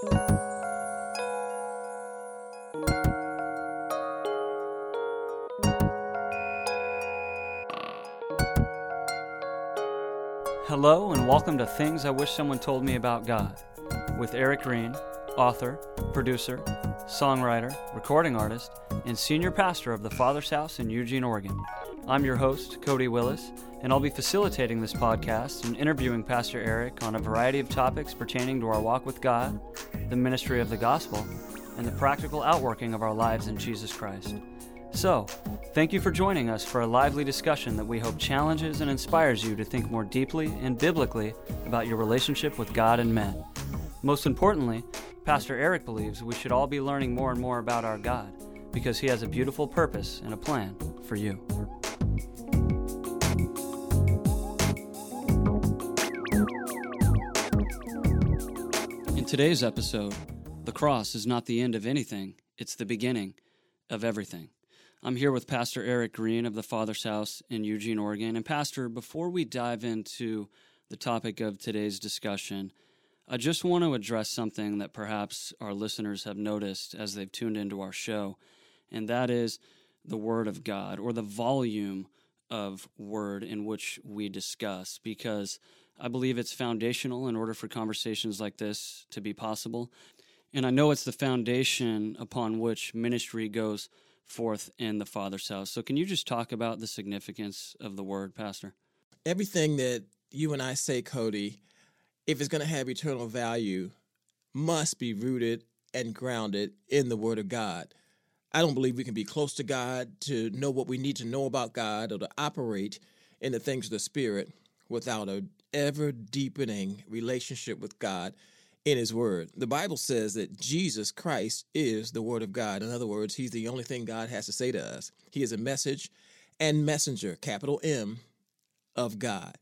Hello, and welcome to Things I Wish Someone Told Me About God with Eric Green, author, producer, songwriter, recording artist, and senior pastor of the Father's House in Eugene, Oregon. I'm your host, Cody Willis, and I'll be facilitating this podcast and interviewing Pastor Eric on a variety of topics pertaining to our walk with God, the ministry of the gospel, and the practical outworking of our lives in Jesus Christ. So, thank you for joining us for a lively discussion that we hope challenges and inspires you to think more deeply and biblically about your relationship with God and men. Most importantly, Pastor Eric believes we should all be learning more and more about our God because he has a beautiful purpose and a plan for you. Today's episode, the cross is not the end of anything, it's the beginning of everything. I'm here with Pastor Eric Green of the Father's House in Eugene, Oregon. And, Pastor, before we dive into the topic of today's discussion, I just want to address something that perhaps our listeners have noticed as they've tuned into our show, and that is the Word of God or the volume of Word in which we discuss, because I believe it's foundational in order for conversations like this to be possible. And I know it's the foundation upon which ministry goes forth in the Father's house. So, can you just talk about the significance of the word, Pastor? Everything that you and I say, Cody, if it's going to have eternal value, must be rooted and grounded in the Word of God. I don't believe we can be close to God to know what we need to know about God or to operate in the things of the Spirit without a ever deepening relationship with God in his word. The Bible says that Jesus Christ is the word of God. In other words, he's the only thing God has to say to us. He is a message and messenger, capital M, of God.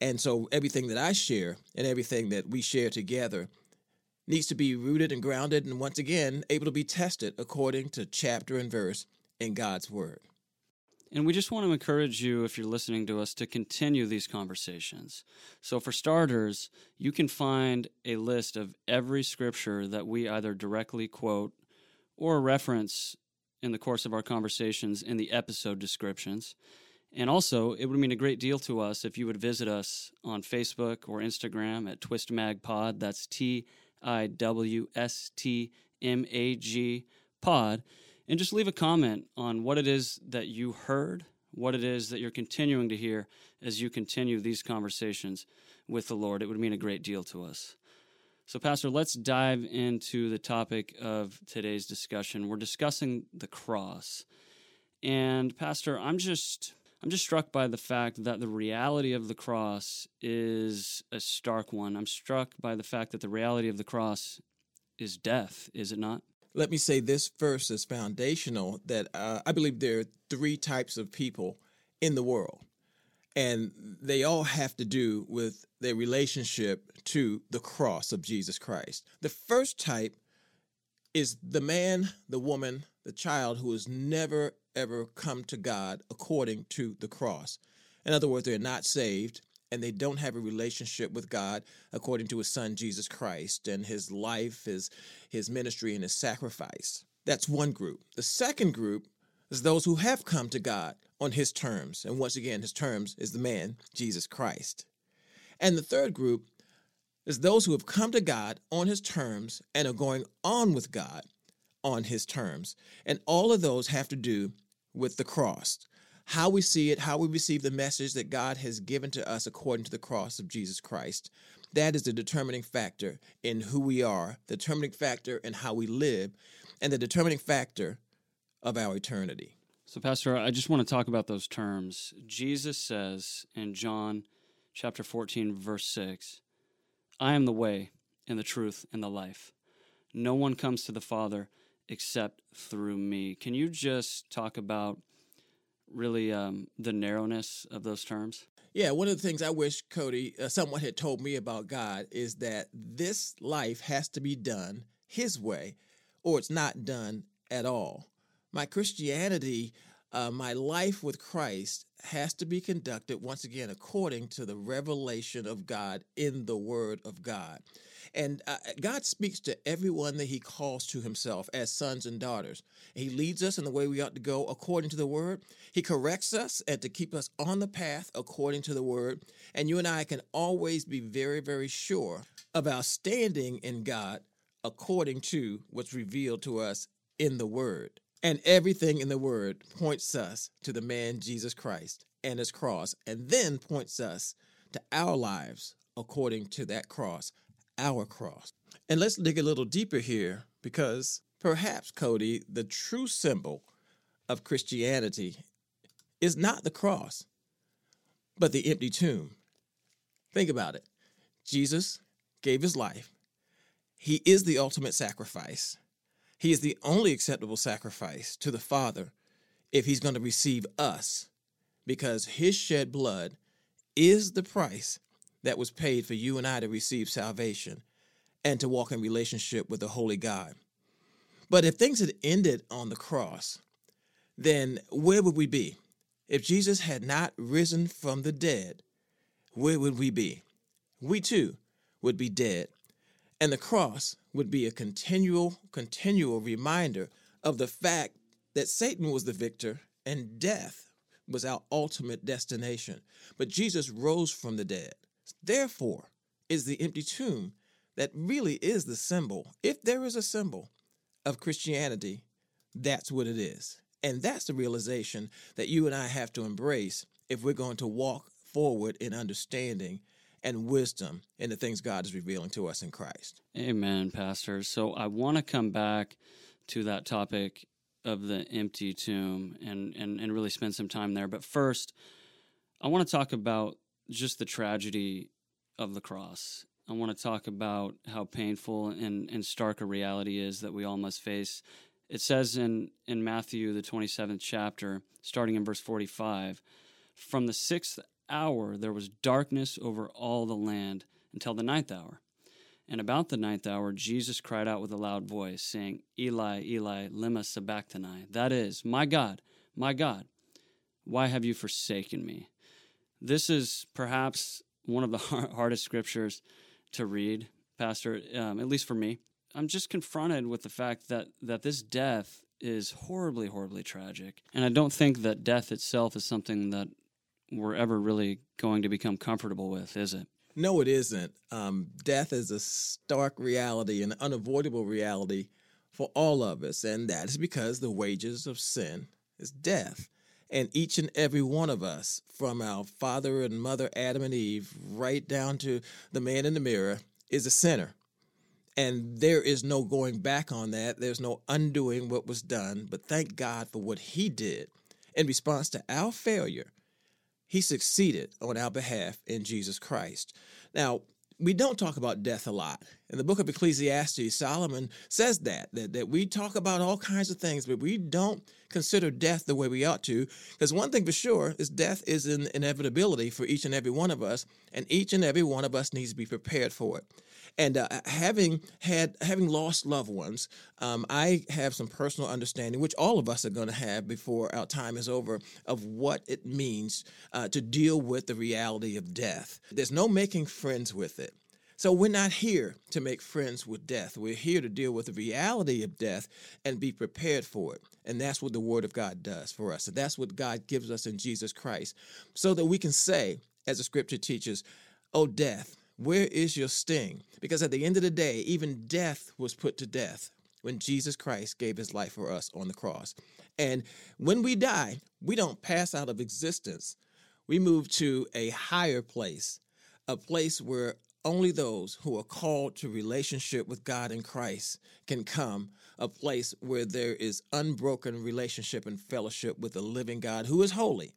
And so everything that I share and everything that we share together needs to be rooted and grounded and once again able to be tested according to chapter and verse in God's word. And we just want to encourage you, if you're listening to us, to continue these conversations. So, for starters, you can find a list of every scripture that we either directly quote or reference in the course of our conversations in the episode descriptions. And also, it would mean a great deal to us if you would visit us on Facebook or Instagram at TwistMag That's T I W S T M A G Pod and just leave a comment on what it is that you heard, what it is that you're continuing to hear as you continue these conversations with the Lord. It would mean a great deal to us. So, Pastor, let's dive into the topic of today's discussion. We're discussing the cross. And, Pastor, I'm just. I'm just struck by the fact that the reality of the cross is a stark one. I'm struck by the fact that the reality of the cross is death, is it not? Let me say this first is foundational that uh, I believe there are three types of people in the world, and they all have to do with their relationship to the cross of Jesus Christ. The first type is the man, the woman, the child who has never ever come to God according to the cross. In other words, they're not saved and they don't have a relationship with God according to his son Jesus Christ and his life, his his ministry and his sacrifice. That's one group. The second group is those who have come to God on his terms. And once again, his terms is the man, Jesus Christ. And the third group is those who have come to God on his terms and are going on with God on his terms. And all of those have to do with the cross how we see it, how we receive the message that God has given to us according to the cross of Jesus Christ. That is the determining factor in who we are, the determining factor in how we live, and the determining factor of our eternity. So, Pastor, I just want to talk about those terms. Jesus says in John chapter 14, verse 6, I am the way and the truth and the life. No one comes to the Father except through me. Can you just talk about really um, the narrowness of those terms? Yeah, one of the things I wish Cody, uh, someone had told me about God is that this life has to be done His way, or it's not done at all. My Christianity, uh, my life with Christ, has to be conducted once again according to the revelation of God in the Word of God. And uh, God speaks to everyone that He calls to Himself as sons and daughters. He leads us in the way we ought to go according to the Word. He corrects us and to keep us on the path according to the Word. And you and I can always be very, very sure of our standing in God according to what's revealed to us in the Word. And everything in the Word points us to the man Jesus Christ and his cross, and then points us to our lives according to that cross, our cross. And let's dig a little deeper here because perhaps, Cody, the true symbol of Christianity is not the cross, but the empty tomb. Think about it. Jesus gave his life, he is the ultimate sacrifice. He is the only acceptable sacrifice to the Father if he's going to receive us, because his shed blood is the price that was paid for you and I to receive salvation and to walk in relationship with the Holy God. But if things had ended on the cross, then where would we be? If Jesus had not risen from the dead, where would we be? We too would be dead. And the cross would be a continual, continual reminder of the fact that Satan was the victor and death was our ultimate destination. But Jesus rose from the dead. Therefore, is the empty tomb that really is the symbol, if there is a symbol of Christianity, that's what it is. And that's the realization that you and I have to embrace if we're going to walk forward in understanding and wisdom in the things God is revealing to us in Christ. Amen, Pastor. So I want to come back to that topic of the empty tomb and, and, and really spend some time there. But first, I want to talk about just the tragedy of the cross. I want to talk about how painful and, and stark a reality is that we all must face. It says in, in Matthew, the 27th chapter, starting in verse 45, from the sixth hour there was darkness over all the land until the ninth hour. And about the ninth hour, Jesus cried out with a loud voice, saying, Eli, Eli, lema sabachthani. That is, My God, my God, why have you forsaken me? This is perhaps one of the hardest scriptures to read, Pastor, um, at least for me. I'm just confronted with the fact that, that this death is horribly, horribly tragic. And I don't think that death itself is something that we're ever really going to become comfortable with, is it? No, it isn't. Um, death is a stark reality, an unavoidable reality for all of us, and that is because the wages of sin is death. And each and every one of us, from our father and mother Adam and Eve, right down to the man in the mirror, is a sinner. And there is no going back on that. There's no undoing what was done. But thank God for what He did in response to our failure he succeeded on our behalf in Jesus Christ. Now, we don't talk about death a lot. In the book of Ecclesiastes, Solomon says that, that, that we talk about all kinds of things, but we don't consider death the way we ought to. Because one thing for sure is death is an inevitability for each and every one of us, and each and every one of us needs to be prepared for it. And uh, having had having lost loved ones, um, I have some personal understanding, which all of us are going to have before our time is over, of what it means uh, to deal with the reality of death. There's no making friends with it. So we're not here to make friends with death. We're here to deal with the reality of death and be prepared for it. And that's what the Word of God does for us. And that's what God gives us in Jesus Christ. So that we can say, as the scripture teaches, Oh, death, where is your sting? Because at the end of the day, even death was put to death when Jesus Christ gave his life for us on the cross. And when we die, we don't pass out of existence. We move to a higher place, a place where only those who are called to relationship with God in Christ can come, a place where there is unbroken relationship and fellowship with the living God who is holy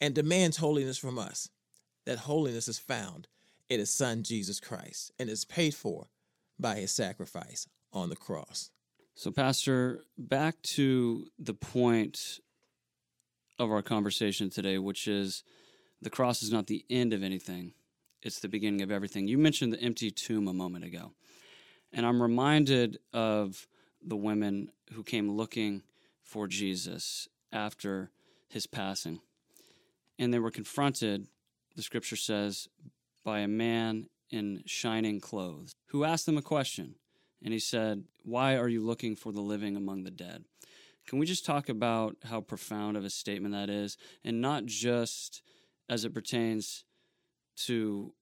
and demands holiness from us. That holiness is found in his son Jesus Christ and is paid for by his sacrifice on the cross. So, Pastor, back to the point of our conversation today, which is the cross is not the end of anything, it's the beginning of everything. You mentioned the empty tomb a moment ago. And I'm reminded of the women who came looking for Jesus after his passing. And they were confronted, the scripture says, by a man in shining clothes, who asked them a question. And he said, Why are you looking for the living among the dead? Can we just talk about how profound of a statement that is? And not just as it pertains to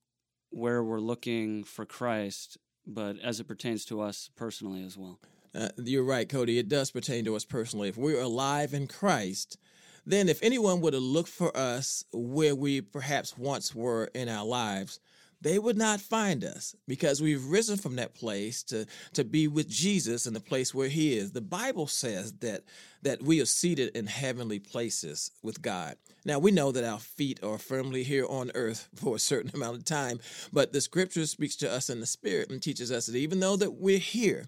where we're looking for Christ, but as it pertains to us personally as well. Uh, you're right, Cody. It does pertain to us personally. If we're alive in Christ, then if anyone were to look for us where we perhaps once were in our lives, they would not find us because we've risen from that place to, to be with Jesus in the place where he is. The Bible says that that we are seated in heavenly places with God. Now we know that our feet are firmly here on earth for a certain amount of time, but the scripture speaks to us in the spirit and teaches us that even though that we're here,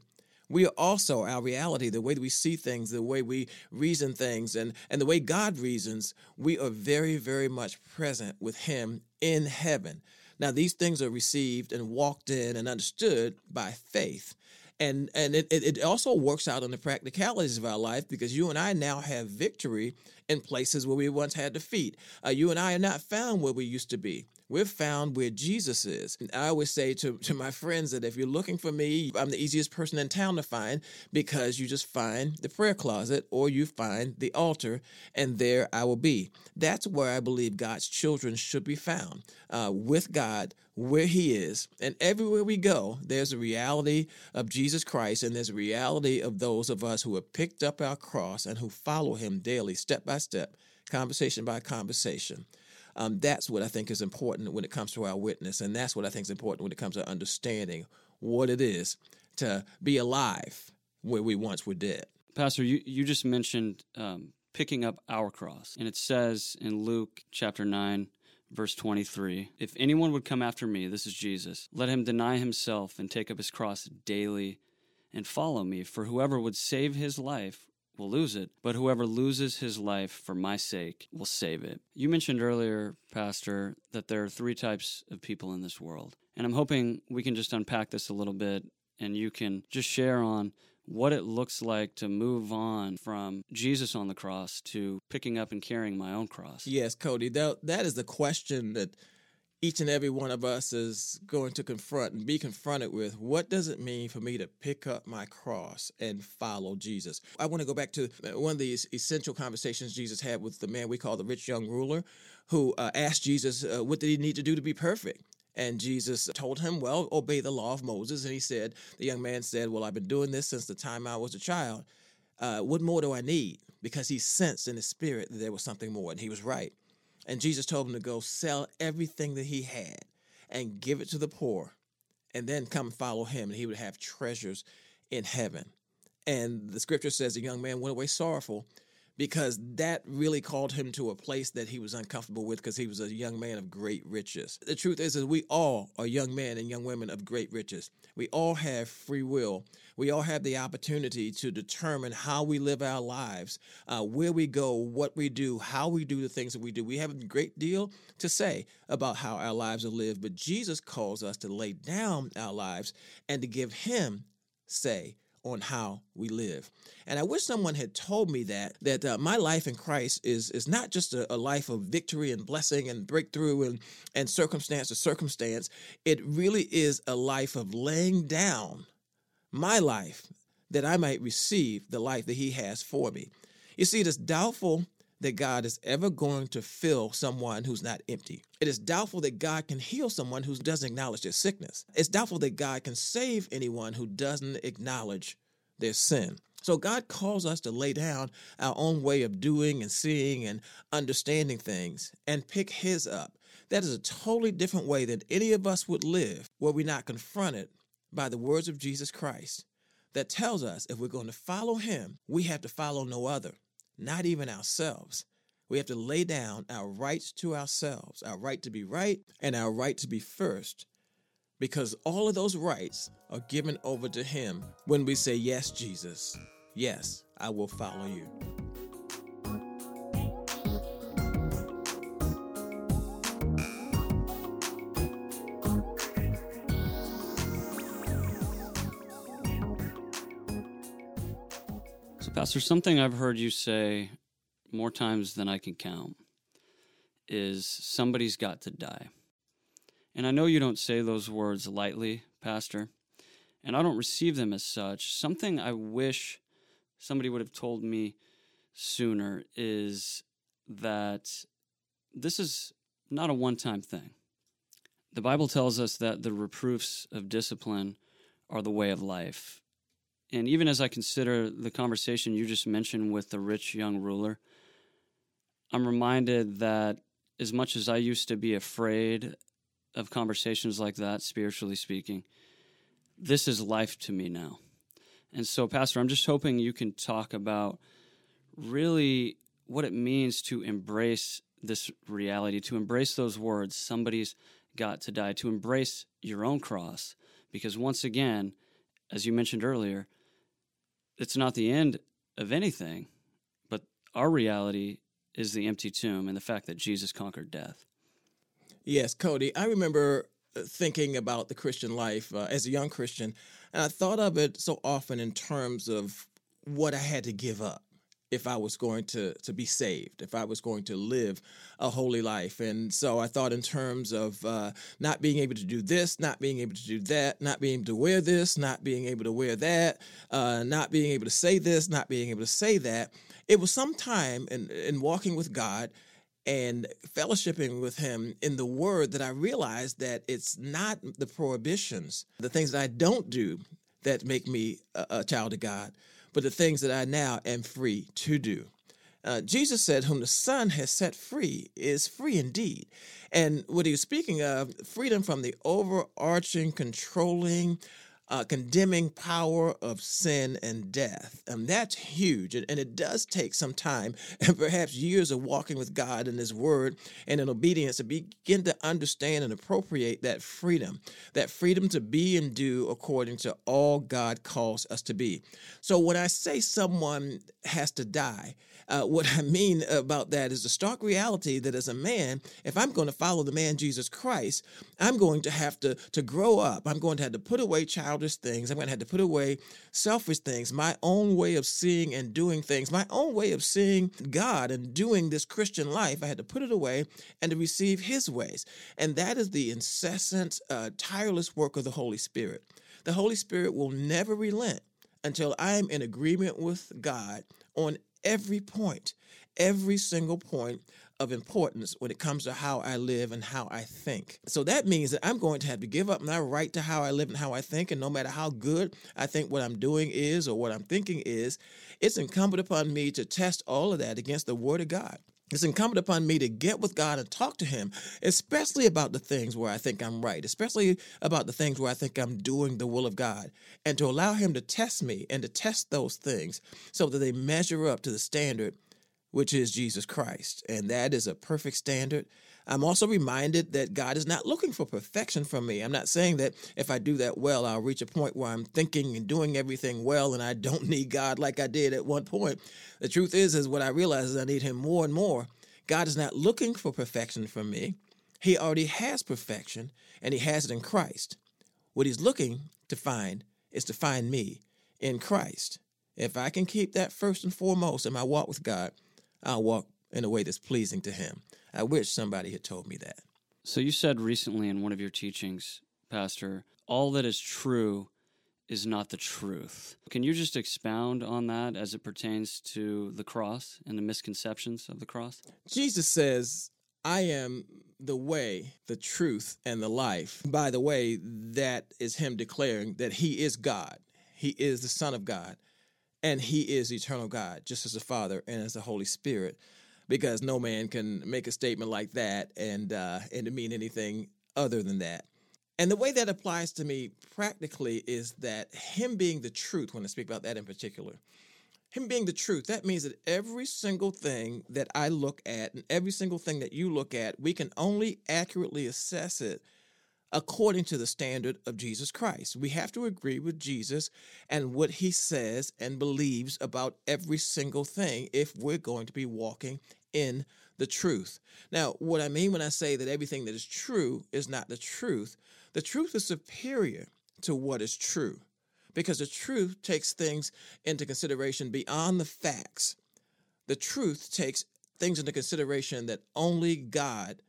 we are also our reality, the way that we see things, the way we reason things, and, and the way God reasons, we are very, very much present with Him in heaven. Now, these things are received and walked in and understood by faith. And, and it, it also works out in the practicalities of our life because you and I now have victory in places where we once had defeat. Uh, you and I are not found where we used to be. We're found where Jesus is. And I always say to, to my friends that if you're looking for me, I'm the easiest person in town to find because you just find the prayer closet or you find the altar, and there I will be. That's where I believe God's children should be found uh, with God where he is. And everywhere we go, there's a reality of Jesus Christ, and there's a reality of those of us who have picked up our cross and who follow him daily, step by step, conversation by conversation. Um, that's what I think is important when it comes to our witness, and that's what I think is important when it comes to understanding what it is to be alive where we once were dead. Pastor, you, you just mentioned um, picking up our cross, and it says in Luke chapter 9, verse 23 If anyone would come after me, this is Jesus, let him deny himself and take up his cross daily and follow me. For whoever would save his life will lose it, but whoever loses his life for my sake will save it. You mentioned earlier, Pastor, that there are three types of people in this world. And I'm hoping we can just unpack this a little bit and you can just share on what it looks like to move on from Jesus on the cross to picking up and carrying my own cross. Yes, Cody, that, that is the question that each and every one of us is going to confront and be confronted with what does it mean for me to pick up my cross and follow Jesus? I want to go back to one of these essential conversations Jesus had with the man we call the rich young ruler who uh, asked Jesus, uh, What did he need to do to be perfect? And Jesus told him, Well, obey the law of Moses. And he said, The young man said, Well, I've been doing this since the time I was a child. Uh, what more do I need? Because he sensed in his spirit that there was something more, and he was right. And Jesus told him to go sell everything that he had and give it to the poor and then come follow him and he would have treasures in heaven. And the scripture says the young man went away sorrowful because that really called him to a place that he was uncomfortable with because he was a young man of great riches. The truth is that we all are young men and young women of great riches. We all have free will. We all have the opportunity to determine how we live our lives, uh, where we go, what we do, how we do the things that we do. We have a great deal to say about how our lives are lived, but Jesus calls us to lay down our lives and to give Him say on how we live. And I wish someone had told me that that uh, my life in Christ is is not just a, a, life of victory and blessing and breakthrough and and circumstance to circumstance. It really is a life of laying down my life that I might receive the life that He has for me. You see, it is doubtful that God is ever going to fill someone who's not empty. It is doubtful that God can heal someone who doesn't acknowledge their sickness. It's doubtful that God can save anyone who doesn't acknowledge their sin. So God calls us to lay down our own way of doing and seeing and understanding things and pick His up. That is a totally different way than any of us would live were we not confronted by the words of Jesus Christ that tells us if we're going to follow Him, we have to follow no other not even ourselves. We have to lay down our rights to ourselves, our right to be right and our right to be first, because all of those rights are given over to Him when we say, Yes, Jesus, yes, I will follow you. Pastor, something I've heard you say more times than I can count is somebody's got to die. And I know you don't say those words lightly, Pastor, and I don't receive them as such. Something I wish somebody would have told me sooner is that this is not a one time thing. The Bible tells us that the reproofs of discipline are the way of life. And even as I consider the conversation you just mentioned with the rich young ruler, I'm reminded that as much as I used to be afraid of conversations like that, spiritually speaking, this is life to me now. And so, Pastor, I'm just hoping you can talk about really what it means to embrace this reality, to embrace those words, somebody's got to die, to embrace your own cross. Because once again, as you mentioned earlier, it's not the end of anything, but our reality is the empty tomb and the fact that Jesus conquered death. Yes, Cody, I remember uh, thinking about the Christian life uh, as a young Christian, and I thought of it so often in terms of what I had to give up if I was going to to be saved, if I was going to live a holy life. And so I thought in terms of uh, not being able to do this, not being able to do that, not being able to wear this, not being able to wear that, uh, not being able to say this, not being able to say that. It was some time in, in walking with God and fellowshipping with him in the word that I realized that it's not the prohibitions, the things that I don't do that make me a, a child of God, but the things that I now am free to do. Uh, Jesus said, Whom the Son has set free is free indeed. And what he was speaking of, freedom from the overarching, controlling, uh, condemning power of sin and death. And that's huge. And, and, it does take some time and perhaps years of walking with God and His Word and in obedience to begin to understand and appropriate that freedom, that freedom to be and do according to all God calls us to be. So when I say someone has to die, uh, what I mean about that is the stark reality that as a man, if I'm going to follow the man Jesus Christ, I'm going to have to, to grow up. I'm going to have to put away childish things. I'm going to have to put away selfish things, my own way of seeing and doing things, my own way of seeing God and doing this Christian life. I had to put it away and to receive His ways. And that is the incessant, uh, tireless work of the Holy Spirit. The Holy Spirit will never relent until I am in agreement with God on every point, every single point of importance when it comes to how I live and how I think. So that means that I'm going to have to give up my right to how I live and how I think. And no matter how good I think what I'm doing is or what I'm thinking is, it's incumbent upon me to test all of that against the Word of God. It's incumbent upon me to get with God and talk to Him, especially about the things where I think I'm right, especially about the things where I think I'm doing the will of God, and to allow Him to test me and to test those things so that they measure up to the standard which is Jesus Christ. And that is a perfect standard. I'm also reminded that God is not looking for perfection from me. I'm not saying that if I do that well, I'll reach a point where I'm thinking and doing everything well and I don't need God like I did at one point. The truth is, is what I realize is I need Him more and more. God is not looking for perfection from me. He already has perfection and He has it in Christ. What He's looking to find is to find me in Christ. If I can keep that first and foremost in my walk with God, I'll walk in a way that's pleasing to Him. I wish somebody had told me that. So, you said recently in one of your teachings, Pastor, all that is true is not the truth. Can you just expound on that as it pertains to the cross and the misconceptions of the cross? Jesus says, I am the way, the truth, and the life. By the way, that is Him declaring that He is God, He is the Son of God and he is eternal God, just as the Father and as the Holy Spirit, because no man can make a statement like that and uh, and to mean anything other than that. And the way that applies to me practically is that him being the truth, when I speak about that in particular, him being the truth, that means that every single thing that I look at and every single thing that you look at, we can only accurately assess it according to the standard of Jesus Christ. We have to agree with Jesus and what he says and believes about every single thing if we're going to be walking in the truth. Now, what I mean when I say that everything that is true is not the truth, the truth is superior to what is true because the truth takes things into consideration beyond the facts. The truth takes things into consideration that only God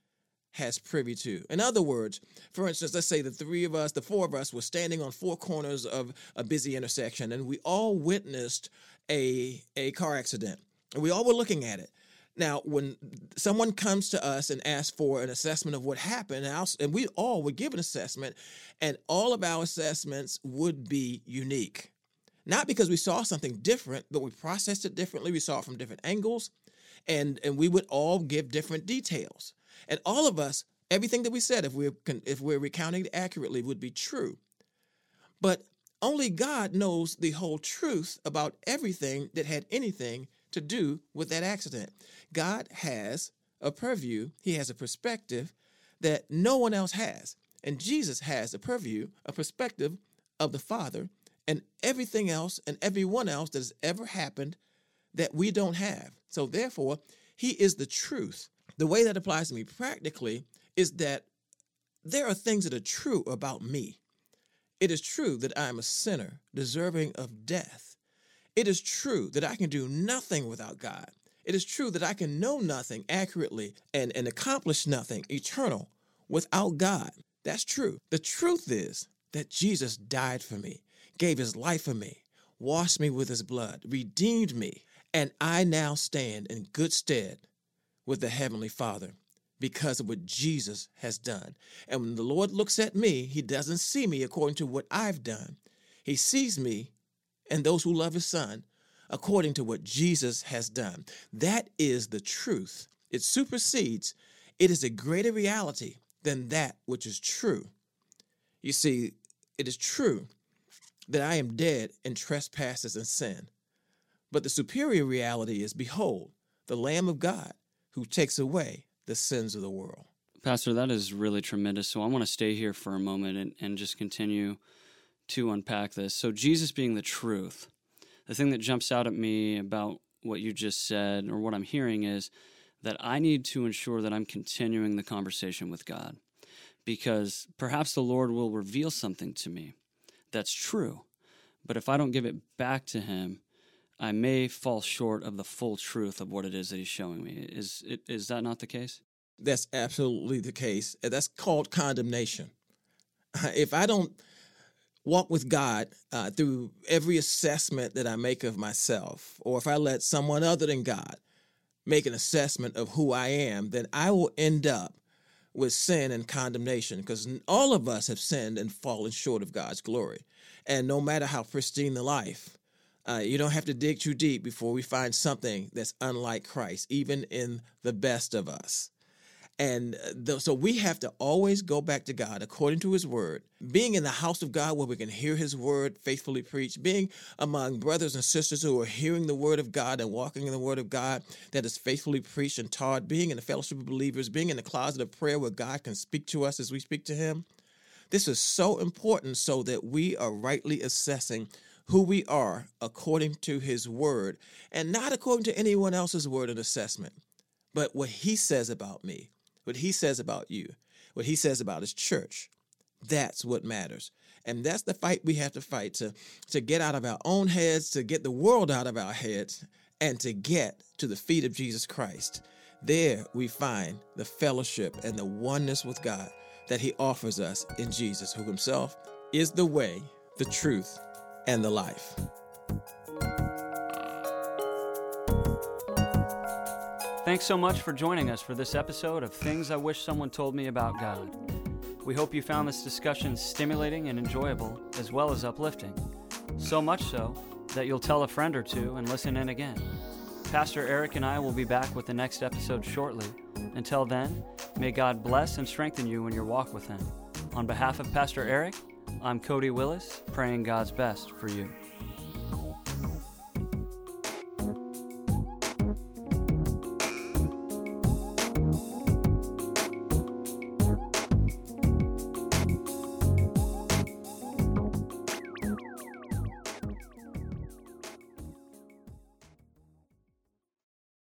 has privy to. In other words, for instance, let's say the three of us, the four of us, were standing on four corners of a busy intersection and we all witnessed a, a car accident. And we all were looking at it. Now, when someone comes to us and asks for an assessment of what happened, and we all would give an assessment, and all of our assessments would be unique. Not because we saw something different, but we processed it differently. We saw it from different angles, and, and we would all give different details. And all of us, everything that we said, if we're, if we're recounting it accurately, would be true. But only God knows the whole truth about everything that had anything to do with that accident. God has a purview, He has a perspective that no one else has. And Jesus has a purview, a perspective of the Father and everything else and everyone else that has ever happened that we don't have. So, therefore, He is the truth. The way that applies to me practically is that there are things that are true about me. It is true that I am a sinner deserving of death. It is true that I can do nothing without God. It is true that I can know nothing accurately and, and accomplish nothing eternal without God. That's true. The truth is that Jesus died for me, gave his life for me, washed me with his blood, redeemed me, and I now stand in good stead with the Heavenly Father because of what Jesus has done. And when the Lord looks at me, he doesn't see me according to what I've done. He sees me and those who love his son according to what Jesus has done. That is the truth. It supersedes, it is a greater reality than that which is true. You see, it is true that I am dead in trespasses and sin. But the superior reality is behold, the Lamb of God who takes away the sins of the world. Pastor, that is really tremendous. So I want to stay here for a moment and, and just continue to unpack this. So, Jesus being the truth, the thing that jumps out at me about what you just said or what I'm hearing is that I need to ensure that I'm continuing the conversation with God because perhaps the Lord will reveal something to me that's true. But if I don't give it back to Him, I may fall short of the full truth of what it is that He's showing me. Is, is that not the case? That's absolutely the case. That's called condemnation. If I don't walk with God uh, through every assessment that I make of myself, or if I let someone other than God make an assessment of who I am, then I will end up with sin and condemnation because all of us have sinned and fallen short of God's glory. And no matter how pristine the life, uh, you don't have to dig too deep before we find something that's unlike Christ, even in the best of us. And uh, so we have to always go back to God according to His Word. Being in the house of God where we can hear His Word faithfully preached, being among brothers and sisters who are hearing the Word of God and walking in the Word of God that is faithfully preached and taught, being in the fellowship of believers, being in the closet of prayer where God can speak to us as we speak to Him. This is so important so that we are rightly assessing who we are according to His Word and not according to anyone else's word and assessment, but what He says about me what he says about you, what he says about his church. That's what matters. And that's the fight we have to fight to, to get out of our own heads, to get the world out of our heads, and to get to the feet of Jesus Christ. There we find the fellowship and the oneness with God that he offers us in Jesus, who himself is the way, the truth, and the life. Thanks so much for joining us for this episode of Things I Wish Someone Told Me About God. We hope you found this discussion stimulating and enjoyable, as well as uplifting. So much so that you'll tell a friend or two and listen in again. Pastor Eric and I will be back with the next episode shortly. Until then, may God bless and strengthen you in your walk with Him. On behalf of Pastor Eric, I'm Cody Willis, praying God's best for you.